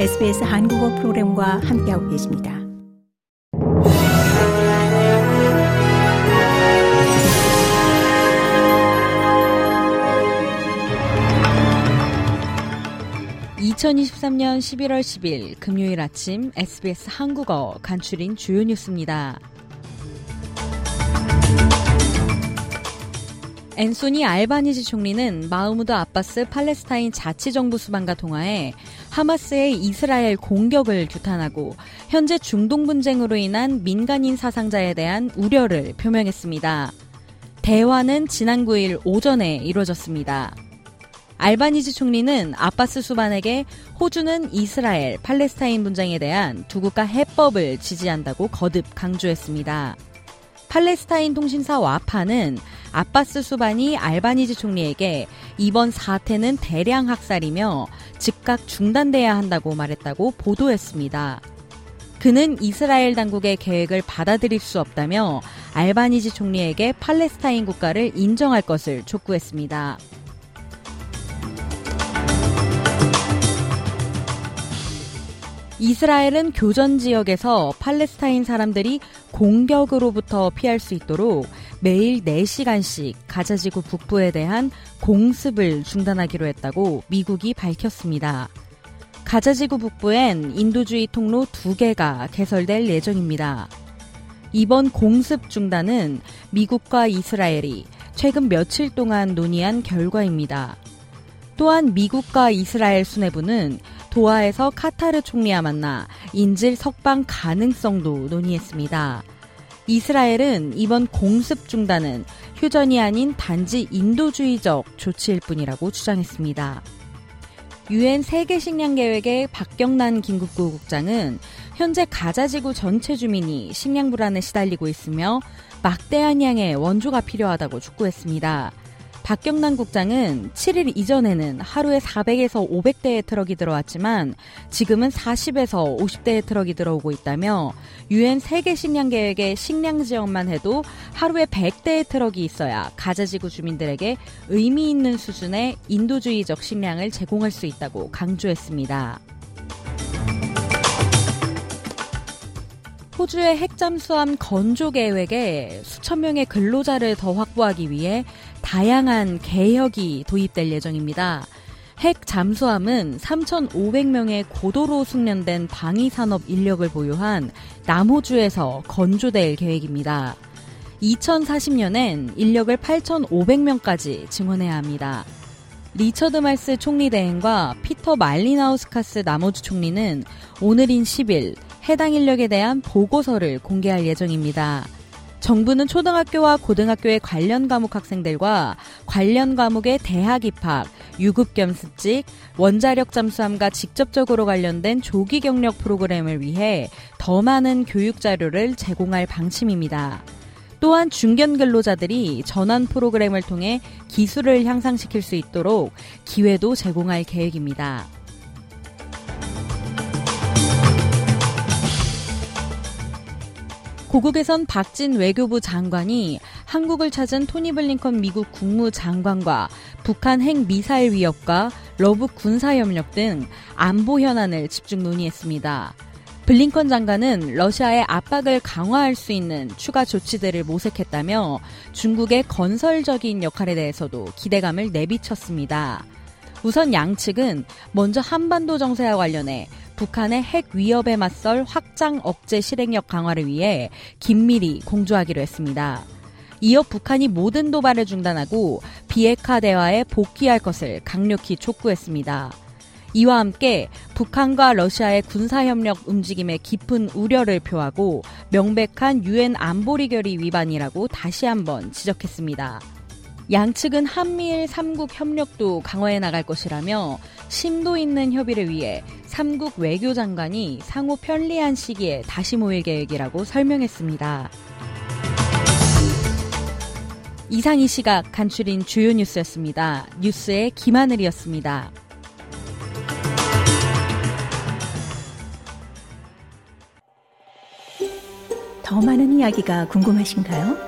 SBS 한국어 프로그램과 함께하고 계십니다. (2023년 11월 10일) 금요일 아침 SBS 한국어 간추린 주요 뉴스입니다. 앤소니 알바니지 총리는 마우무드 아바스 팔레스타인 자치정부 수반과 통화해 하마스의 이스라엘 공격을 규탄하고 현재 중동 분쟁으로 인한 민간인 사상자에 대한 우려를 표명했습니다. 대화는 지난 9일 오전에 이루어졌습니다. 알바니지 총리는 아바스 수반에게 호주는 이스라엘, 팔레스타인 분쟁에 대한 두 국가 해법을 지지한다고 거듭 강조했습니다. 팔레스타인 통신사 와파는 아바스 수반이 알바니지 총리에게 이번 사태는 대량 학살이며 즉각 중단돼야 한다고 말했다고 보도했습니다. 그는 이스라엘 당국의 계획을 받아들일 수 없다며 알바니지 총리에게 팔레스타인 국가를 인정할 것을 촉구했습니다. 이스라엘은 교전 지역에서 팔레스타인 사람들이 공격으로부터 피할 수 있도록 매일 4시간씩 가자지구 북부에 대한 공습을 중단하기로 했다고 미국이 밝혔습니다. 가자지구 북부엔 인도주의 통로 2개가 개설될 예정입니다. 이번 공습 중단은 미국과 이스라엘이 최근 며칠 동안 논의한 결과입니다. 또한 미국과 이스라엘 수뇌부는 도하에서 카타르 총리와 만나 인질 석방 가능성도 논의했습니다. 이스라엘은 이번 공습 중단은 휴전이 아닌 단지 인도주의적 조치일 뿐이라고 주장했습니다. 유엔 세계 식량 계획의 박경란 긴급구호국장은 현재 가자 지구 전체 주민이 식량 불안에 시달리고 있으며 막대한 양의 원조가 필요하다고 촉구했습니다. 박경남 국장은 7일 이전에는 하루에 400에서 500대의 트럭이 들어왔지만 지금은 40에서 50대의 트럭이 들어오고 있다며 유엔 세계 식량 계획의 식량 지원만 해도 하루에 100대의 트럭이 있어야 가자지구 주민들에게 의미 있는 수준의 인도주의적 식량을 제공할 수 있다고 강조했습니다. 호주의 핵잠수함 건조 계획에 수천 명의 근로자를 더 확보하기 위해 다양한 개혁이 도입될 예정입니다. 핵 잠수함은 3,500명의 고도로 숙련된 방위산업 인력을 보유한 남호주에서 건조될 계획입니다. 2040년엔 인력을 8,500명까지 증원해야 합니다. 리처드 말스 총리 대행과 피터 말리나우스카스 남호주 총리는 오늘인 10일 해당 인력에 대한 보고서를 공개할 예정입니다. 정부는 초등학교와 고등학교의 관련 과목 학생들과 관련 과목의 대학 입학, 유급 겸습직, 원자력 잠수함과 직접적으로 관련된 조기 경력 프로그램을 위해 더 많은 교육 자료를 제공할 방침입니다. 또한 중견 근로자들이 전환 프로그램을 통해 기술을 향상시킬 수 있도록 기회도 제공할 계획입니다. 고국에선 박진 외교부 장관이 한국을 찾은 토니 블링컨 미국 국무장관과 북한 핵 미사일 위협과 러북 군사협력 등 안보 현안을 집중 논의했습니다. 블링컨 장관은 러시아의 압박을 강화할 수 있는 추가 조치들을 모색했다며 중국의 건설적인 역할에 대해서도 기대감을 내비쳤습니다. 우선 양측은 먼저 한반도 정세와 관련해 북한의 핵 위협에 맞설 확장 억제 실행력 강화를 위해 긴밀히 공조하기로 했습니다. 이어 북한이 모든 도발을 중단하고 비핵화 대화에 복귀할 것을 강력히 촉구했습니다. 이와 함께 북한과 러시아의 군사협력 움직임에 깊은 우려를 표하고 명백한 유엔 안보리 결의 위반이라고 다시 한번 지적했습니다. 양측은 한미일 3국 협력도 강화해 나갈 것이라며 심도 있는 협의를 위해 3국 외교장관이 상호 편리한 시기에 다시 모일 계획이라고 설명했습니다. 이상 이 시각 간추린 주요 뉴스였습니다. 뉴스의 김하늘이었습니다. 더 많은 이야기가 궁금하신가요?